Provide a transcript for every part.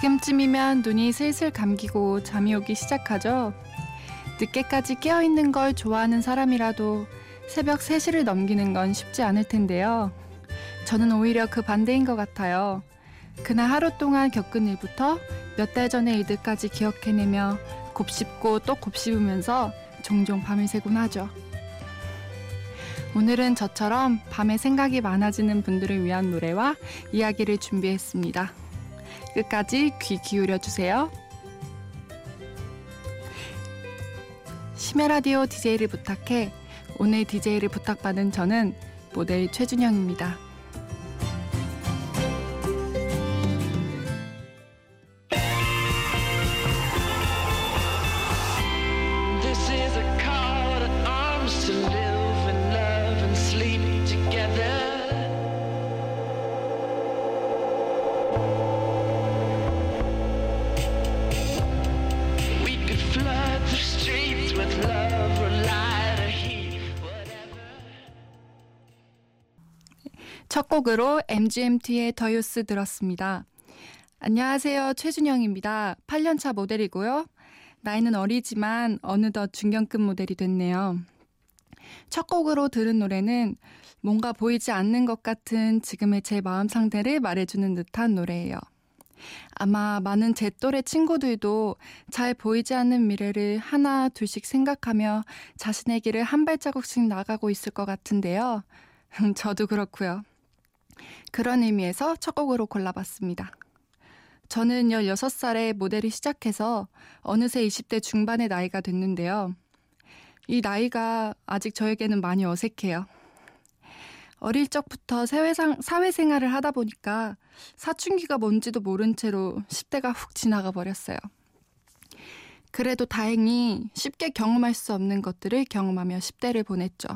지금쯤이면 눈이 슬슬 감기고 잠이 오기 시작하죠. 늦게까지 깨어있는 걸 좋아하는 사람이라도 새벽 3시를 넘기는 건 쉽지 않을 텐데요. 저는 오히려 그 반대인 것 같아요. 그날 하루 동안 겪은 일부터 몇 달 전의 일들까지 기억해내며 곱씹고 또 곱씹으면서 종종 밤을 새곤 하죠. 오늘은 저처럼 밤에 생각이 많아지는 분들을 위한 노래와 이야기를 준비했습니다. 끝까지 귀 기울여 주세요. 심야라디오 DJ를 부탁해 오늘 DJ를 부탁받은 저는 모델 최준영입니다. 첫 곡으로 MGMT의 더 유스 들었습니다. 안녕하세요. 최준영입니다. 8년차 모델이고요. 나이는 어리지만 어느덧 중견급 모델이 됐네요. 첫 곡으로 들은 노래는 뭔가 보이지 않는 것 같은 지금의 제 마음 상태를 말해주는 듯한 노래예요. 아마 많은 제 또래 친구들도 잘 보이지 않는 미래를 하나, 둘씩 생각하며 자신의 길을 한 발자국씩 나가고 있을 것 같은데요. 저도 그렇고요. 그런 의미에서 첫 곡으로 골라봤습니다. 저는 16살에 모델이 시작해서 어느새 20대 중반의 나이가 됐는데요. 이 나이가 아직 저에게는 많이 어색해요. 어릴 적부터 사회상, 사회생활을 하다 보니까 사춘기가 뭔지도 모른 채로 10대가 훅 지나가 버렸어요. 그래도 다행히 쉽게 경험할 수 없는 것들을 경험하며 10대를 보냈죠.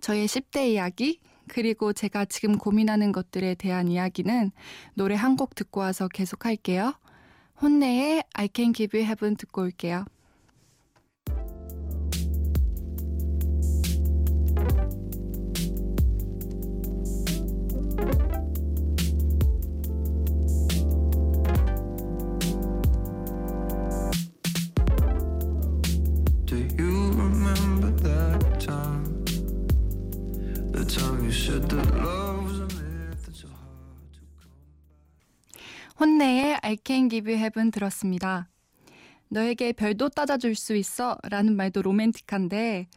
저의 10대 이야기 그리고 제가 지금 고민하는 것들에 대한 이야기는 노래 한 곡 듣고 와서 계속할게요. 혼내의 I Can Give You Heaven 듣고 올게요. I can give you heaven 들었습니다. 너에게 별도 따져줄 수 있어 라는 말도 로맨틱한데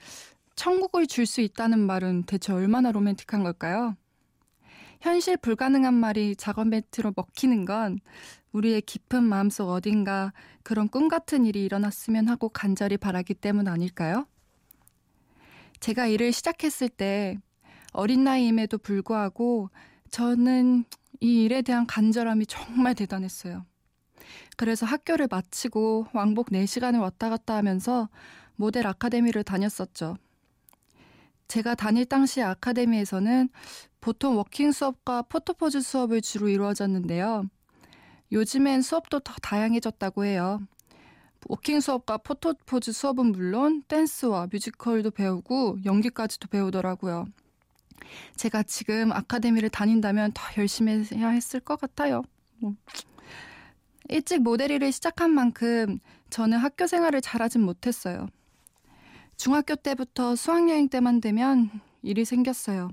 천국을 줄 수 있다는 말은 대체 얼마나 로맨틱한 걸까요? 현실 불가능한 말이 작업 멘트로 먹히는 건 우리의 깊은 마음속 어딘가 그런 꿈 같은 일이 일어났으면 하고 간절히 바라기 때문 아닐까요? 제가 일을 시작했을 때 어린 나이임에도 불구하고 저는 이 일에 대한 간절함이 정말 대단했어요. 그래서 학교를 마치고 왕복 4시간을 왔다 갔다 하면서 모델 아카데미를 다녔었죠. 제가 다닐 당시 아카데미에서는 보통 워킹 수업과 photo pose 수업을 주로 이루어졌는데요. 요즘엔 수업도 더 다양해졌다고 해요. 워킹 수업과 photo pose 수업은 물론 댄스와 뮤지컬도 배우고 연기까지도 배우더라고요. 제가 지금 아카데미를 다닌다면 더 열심히 해야 했을 것 같아요. 뭐. 일찍 모델 일을 시작한 만큼 저는 학교 생활을 잘하진 못했어요. 중학교 때부터 수학여행 때만 되면 일이 생겼어요.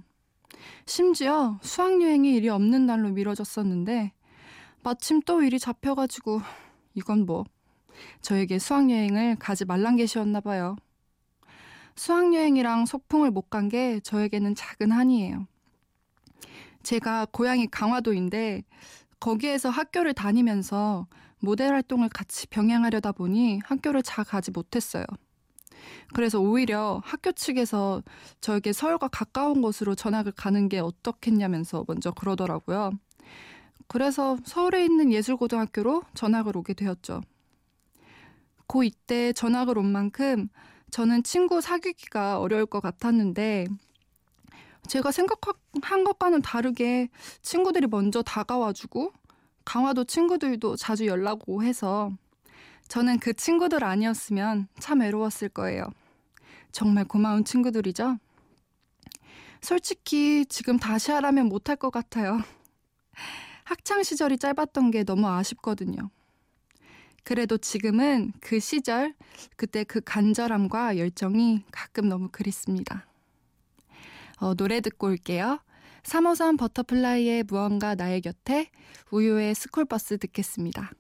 심지어 수학여행이 일이 없는 날로 미뤄졌었는데 마침 또 일이 잡혀가지고 이건 뭐 저에게 수학여행을 가지 말란 게시였나 봐요. 수학여행이랑 소풍을 못 간 게 저에게는 작은 한이에요. 제가 고향이 강화도인데 거기에서 학교를 다니면서 모델 활동을 같이 병행하려다 보니 학교를 잘 가지 못했어요. 그래서 오히려 학교 측에서 저에게 서울과 가까운 곳으로 전학을 가는 게 어떻겠냐면서 먼저 그러더라고요. 그래서 서울에 있는 예술고등학교로 전학을 오게 되었죠. 고 이때 전학을 온 만큼 저는 친구 사귀기가 어려울 것 같았는데 제가 생각한 것과는 다르게 친구들이 먼저 다가와주고 강화도 친구들도 자주 연락 오고 해서 저는 그 친구들 아니었으면 참 외로웠을 거예요. 정말 고마운 친구들이죠? 솔직히 지금 다시 하라면 못할 것 같아요. 학창 시절이 짧았던 게 너무 아쉽거든요. 그래도 지금은 그 시절, 그때 그 간절함과 열정이 가끔 너무 그립습니다. 어, 노래 듣고 올게요. 3호선 버터플라이의 무언가 나의 곁에 우효의 스쿨버스 듣겠습니다.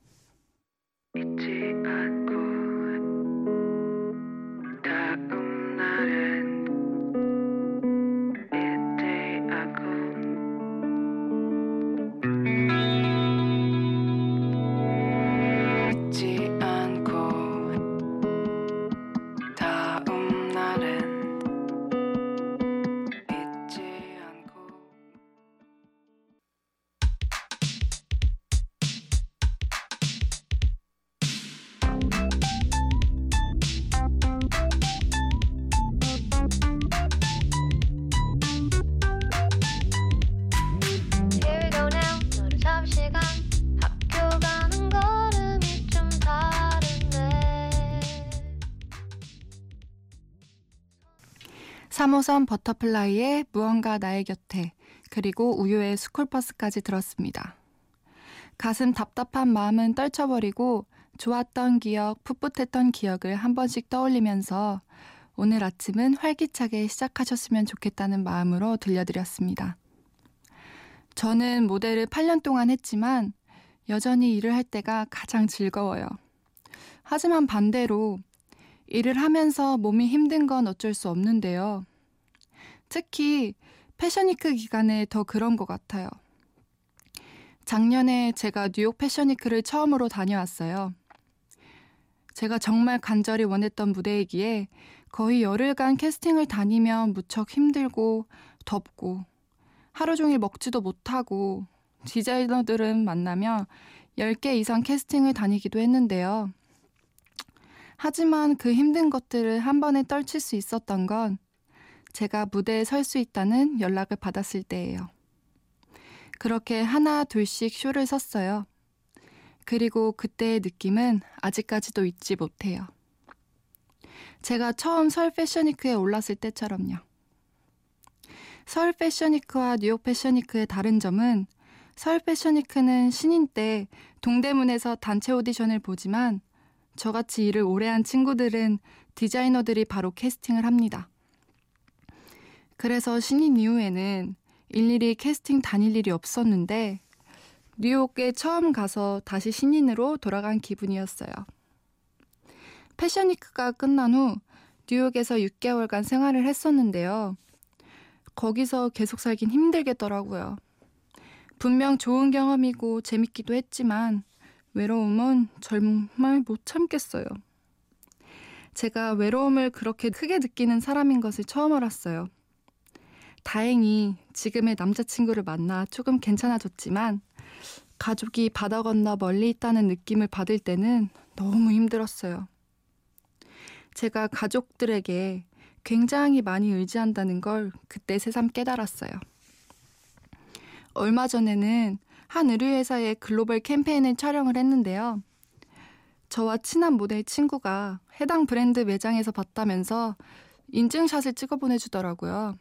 3호선 버터플라이의 무언가 나의 곁에 그리고 우효의 스쿨버스까지 들었습니다. 가슴 답답한 마음은 떨쳐버리고 좋았던 기억, 풋풋했던 기억을 한 번씩 떠올리면서 오늘 아침은 활기차게 시작하셨으면 좋겠다는 마음으로 들려드렸습니다. 저는 모델을 8년 동안 했지만 여전히 일을 할 때가 가장 즐거워요. 하지만 반대로 일을 하면서 몸이 힘든 건 어쩔 수 없는데요. 특히 패션위크 기간에 더 그런 것 같아요. 작년에 제가 뉴욕 패션위크를 처음으로 다녀왔어요. 제가 정말 간절히 원했던 무대이기에 거의 열흘간 캐스팅을 다니면 무척 힘들고 덥고 하루 종일 먹지도 못하고 디자이너들은 만나며 10개 이상 캐스팅을 다니기도 했는데요. 하지만 그 힘든 것들을 한 번에 떨칠 수 있었던 건 제가 무대에 설 수 있다는 연락을 받았을 때예요. 그렇게 하나 둘씩 쇼를 섰어요. 그리고 그때의 느낌은 아직까지도 잊지 못해요. 제가 처음 설 패션위크에 올랐을 때처럼요. 서울 패션위크와 뉴욕 패션위크의 다른 점은 서울 패션위크는 신인 때 동대문에서 단체 오디션을 보지만 저같이 일을 오래 한 친구들은 디자이너들이 바로 캐스팅을 합니다. 그래서 신인 이후에는 일일이 캐스팅 다닐 일이 없었는데 뉴욕에 처음 가서 다시 신인으로 돌아간 기분이었어요. 패션위크가 끝난 후 뉴욕에서 6개월간 생활을 했었는데요. 거기서 계속 살긴 힘들겠더라고요. 분명 좋은 경험이고 재밌기도 했지만 외로움은 정말 못 참겠어요. 제가 외로움을 그렇게 크게 느끼는 사람인 것을 처음 알았어요. 다행히 지금의 남자친구를 만나 조금 괜찮아졌지만 가족이 바다 건너 멀리 있다는 느낌을 받을 때는 너무 힘들었어요. 제가 가족들에게 굉장히 많이 의지한다는 걸 그때 새삼 깨달았어요. 얼마 전에는 한 의류회사의 글로벌 캠페인을 촬영을 했는데요. 저와 친한 모델 친구가 해당 브랜드 매장에서 봤다면서 인증샷을 찍어 보내주더라고요.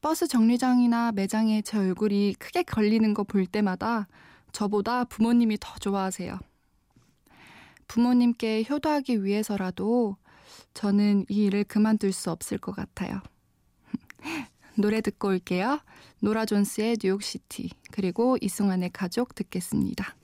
버스 정류장이나 매장에 제 얼굴이 크게 걸리는 거 볼 때마다 저보다 부모님이 더 좋아하세요. 부모님께 효도하기 위해서라도 저는 이 일을 그만둘 수 없을 것 같아요. 노래 듣고 올게요. 노라 존스의 뉴욕시티, 그리고 이승환의 가족 듣겠습니다.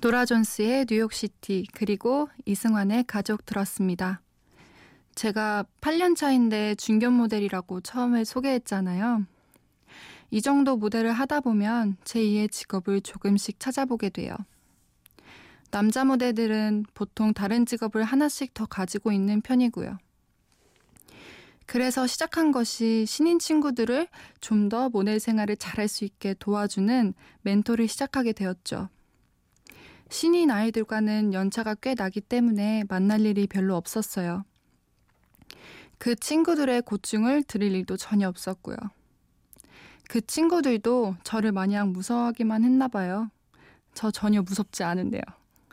노라 존스의 New York City 그리고 이승환의 가족 들었습니다. 제가 8년 차인데 중견 모델이라고 처음에 소개했잖아요. 이 정도 모델을 하다 보면 제2의 직업을 조금씩 찾아보게 돼요. 남자 모델들은 보통 다른 직업을 하나씩 더 가지고 있는 편이고요. 그래서 시작한 것이 신인 친구들을 좀 더 모델 생활을 잘할 수 있게 도와주는 멘토를 시작하게 되었죠. 신인 아이들과는 연차가 꽤 나기 때문에 만날 일이 별로 없었어요. 그 친구들의 고충을 들을 일도 전혀 없었고요. 그 친구들도 저를 마냥 무서워하기만 했나 봐요. 저 전혀 무섭지 않은데요.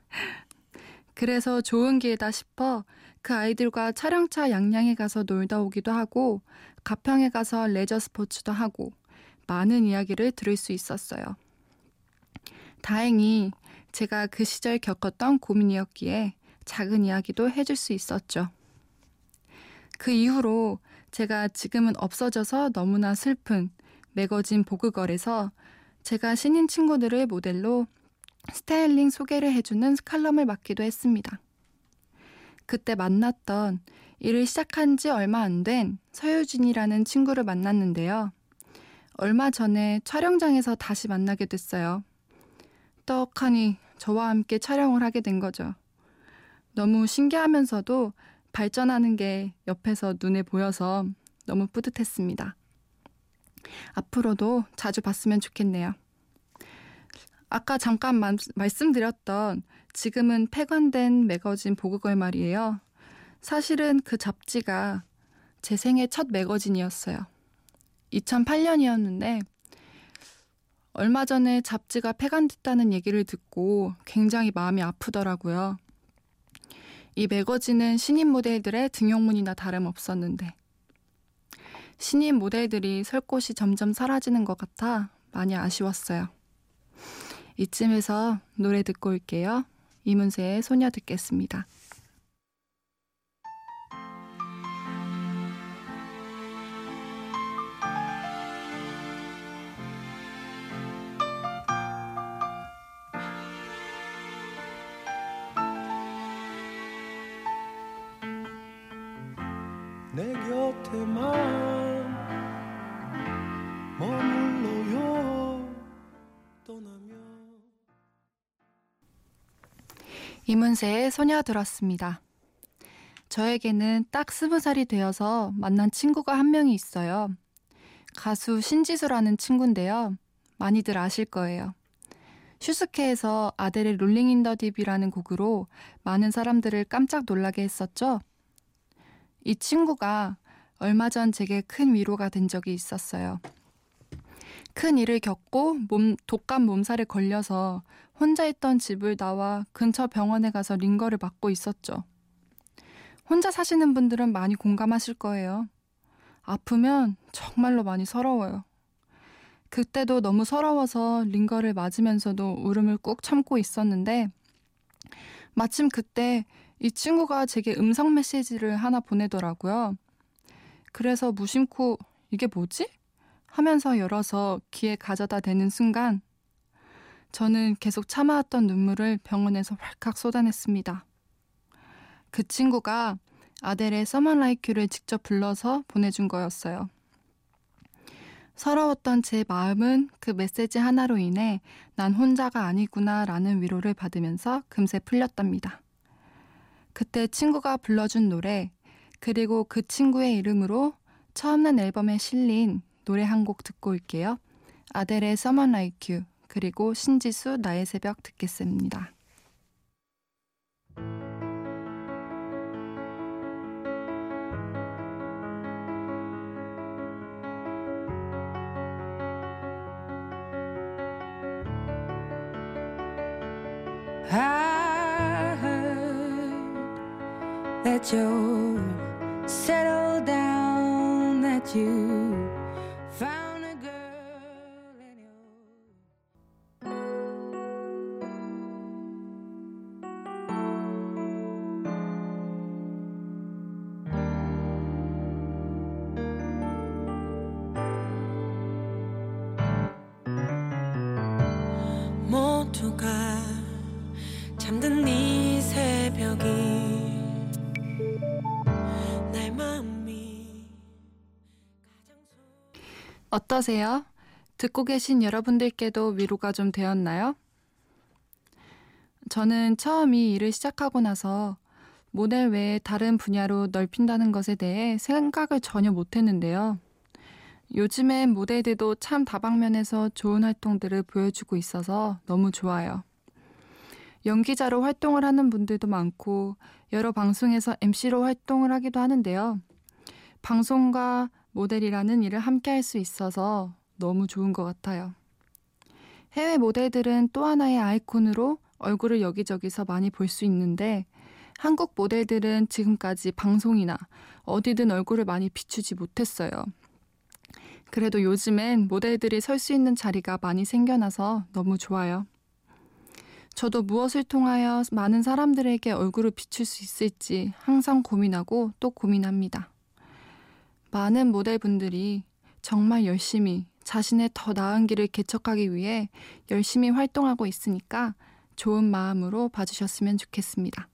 그래서 좋은 기회다 싶어 그 아이들과 촬영차 양양에 가서 놀다 오기도 하고 가평에 가서 레저 스포츠도 하고 많은 이야기를 들을 수 있었어요. 다행히 제가 그 시절 겪었던 고민이었기에 작은 이야기도 해줄 수 있었죠. 그 이후로 제가 지금은 없어져서 너무나 슬픈 매거진 보그걸에서 제가 신인 친구들을 모델로 스타일링 소개를 해주는 칼럼을 맡기도 했습니다. 그때 만났던 일을 시작한 지 얼마 안 된 서유진이라는 친구를 만났는데요. 얼마 전에 촬영장에서 다시 만나게 됐어요. 떡하니 저와 함께 촬영을 하게 된 거죠. 너무 신기하면서도 발전하는 게 옆에서 눈에 보여서 너무 뿌듯했습니다. 앞으로도 자주 봤으면 좋겠네요. 아까 잠깐 마, 말씀드렸던 지금은 폐관된 매거진 보그걸 말이에요. 사실은 그 잡지가 제 생애 첫 매거진이었어요. 2008년이었는데 얼마 전에 잡지가 폐간됐다는 얘기를 듣고 굉장히 마음이 아프더라고요. 이 매거진은 신인 모델들의 등용문이나 다름없었는데 신인 모델들이 설 곳이 점점 사라지는 것 같아 많이 아쉬웠어요. 이쯤에서 노래 듣고 올게요. 이문세의 소녀 듣겠습니다. 내 곁에만 이문세의 소녀 들었습니다. 저에게는 딱 스무 살이 되어서 만난 친구가 한 명이 있어요. 가수 신지수라는 친구인데요. 많이들 아실 거예요. 슈스케에서 아델의 Rolling in the Deep이라는 곡으로 많은 사람들을 깜짝 놀라게 했었죠. 이 친구가 얼마 전 제게 큰 위로가 된 적이 있었어요. 큰 일을 겪고 몸, 독감 몸살에 걸려서 혼자 있던 집을 나와 근처 병원에 가서 링거를 맞고 있었죠. 혼자 사시는 분들은 많이 공감하실 거예요. 아프면 정말로 많이 서러워요. 그때도 너무 서러워서 링거를 맞으면서도 울음을 꾹 참고 있었는데 마침 그때 이 친구가 제게 음성 메시지를 하나 보내더라고요. 그래서 무심코 이게 뭐지? 하면서 열어서 귀에 가져다 대는 순간 저는 계속 참아왔던 눈물을 병원에서 활칵 쏟아냈습니다. 그 친구가 아델의 서먼 라이큐를 직접 불러서 보내준 거였어요. 서러웠던 제 마음은 그 메시지 하나로 인해 난 혼자가 아니구나 라는 위로를 받으면서 금세 풀렸답니다. 그때 친구가 불러준 노래, 그리고 그 친구의 이름으로 처음 난 앨범에 실린 노래 한 곡 듣고 올게요. 아델의 Someone Like You 그리고 신지수 나의 새벽 듣겠습니다. I heard that you settled down, that you 걸어가 잠든 이 새벽이 내 마음이 어떠세요? 듣고 계신 여러분들께도 위로가 좀 되었나요? 저는 처음 이 일을 시작하고 나서 모델 외에 다른 분야로 넓힌다는 것에 대해 생각을 전혀 못했는데요. 요즘엔 모델들도 참 다방면에서 좋은 활동들을 보여주고 있어서 너무 좋아요. 연기자로 활동을 하는 분들도 많고 여러 방송에서 MC로 활동을 하기도 하는데요. 방송과 모델이라는 일을 함께 할 수 있어서 너무 좋은 것 같아요. 해외 모델들은 또 하나의 아이콘으로 얼굴을 여기저기서 많이 볼 수 있는데 한국 모델들은 지금까지 방송이나 어디든 얼굴을 많이 비추지 못했어요. 그래도 요즘엔 모델들이 설 수 있는 자리가 많이 생겨나서 너무 좋아요. 저도 무엇을 통하여 많은 사람들에게 얼굴을 비출 수 있을지 항상 고민하고 또 고민합니다. 많은 모델분들이 정말 열심히 자신의 더 나은 길을 개척하기 위해 열심히 활동하고 있으니까 좋은 마음으로 봐주셨으면 좋겠습니다.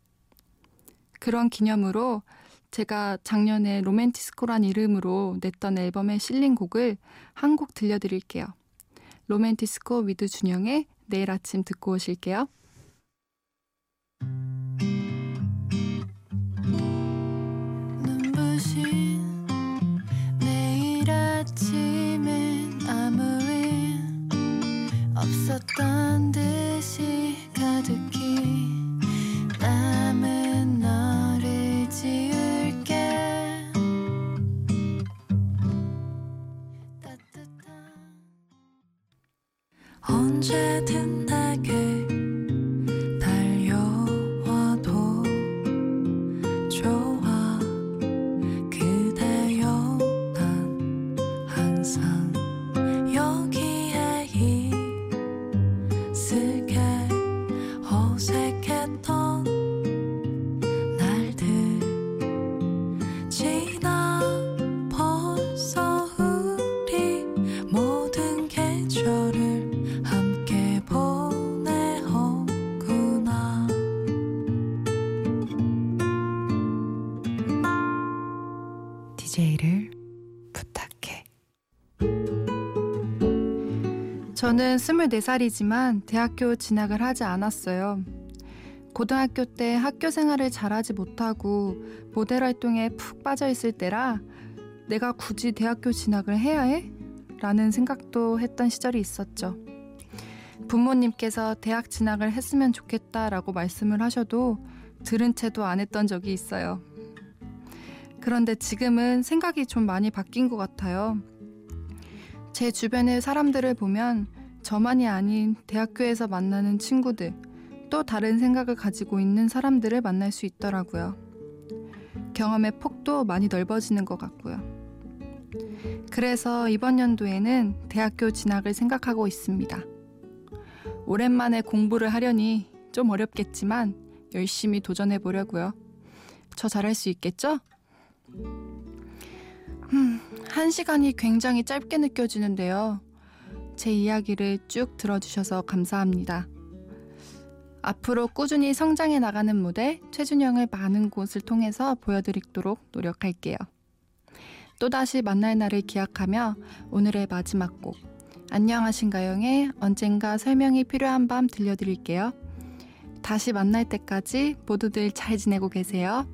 그런 기념으로 제가 작년에 로맨티스코란 이름으로 냈던 앨범에 실린 곡을 한 곡 들려드릴게요. 로맨티스코 위드 준영의 내일 아침 듣고 오실게요. 없었던 듯이 가득히 남 저는 24살이지만 대학교 진학을 하지 않았어요. 고등학교 때 학교 생활을 잘하지 못하고 모델 활동에 푹 빠져 있을 때라 내가 굳이 대학교 진학을 해야 해? 라는 생각도 했던 시절이 있었죠. 부모님께서 대학 진학을 했으면 좋겠다라고 말씀을 하셔도 들은 채도 안 했던 적이 있어요. 그런데 지금은 생각이 좀 많이 바뀐 것 같아요. 제 주변의 사람들을 보면 저만이 아닌 대학교에서 만나는 친구들, 또 다른 생각을 가지고 있는 사람들을 만날 수 있더라고요. 경험의 폭도 많이 넓어지는 것 같고요. 그래서 이번 연도에는 대학교 진학을 생각하고 있습니다. 오랜만에 공부를 하려니 좀 어렵겠지만 열심히 도전해 보려고요. 저 잘할 수 있겠죠? 음, 한 시간이 굉장히 짧게 느껴지는데요. 제 이야기를 쭉 들어주셔서 감사합니다. 앞으로 꾸준히 성장해 나가는 무대 최준영을 많은 곳을 통해서 보여드리도록 노력할게요. 또다시 만날 날을 기약하며 오늘의 마지막 곡 안녕하신가영의 언젠가 설명이 필요한 밤 들려드릴게요. 다시 만날 때까지 모두들 잘 지내고 계세요.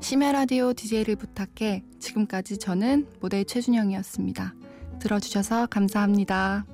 심야 라디오 DJ를 부탁해 지금까지 저는 모델 최준영이었습니다. 들어주셔서 감사합니다.